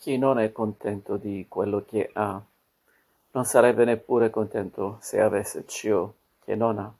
Chi non è contento di quello che ha, non sarebbe neppure contento se avesse ciò che non ha.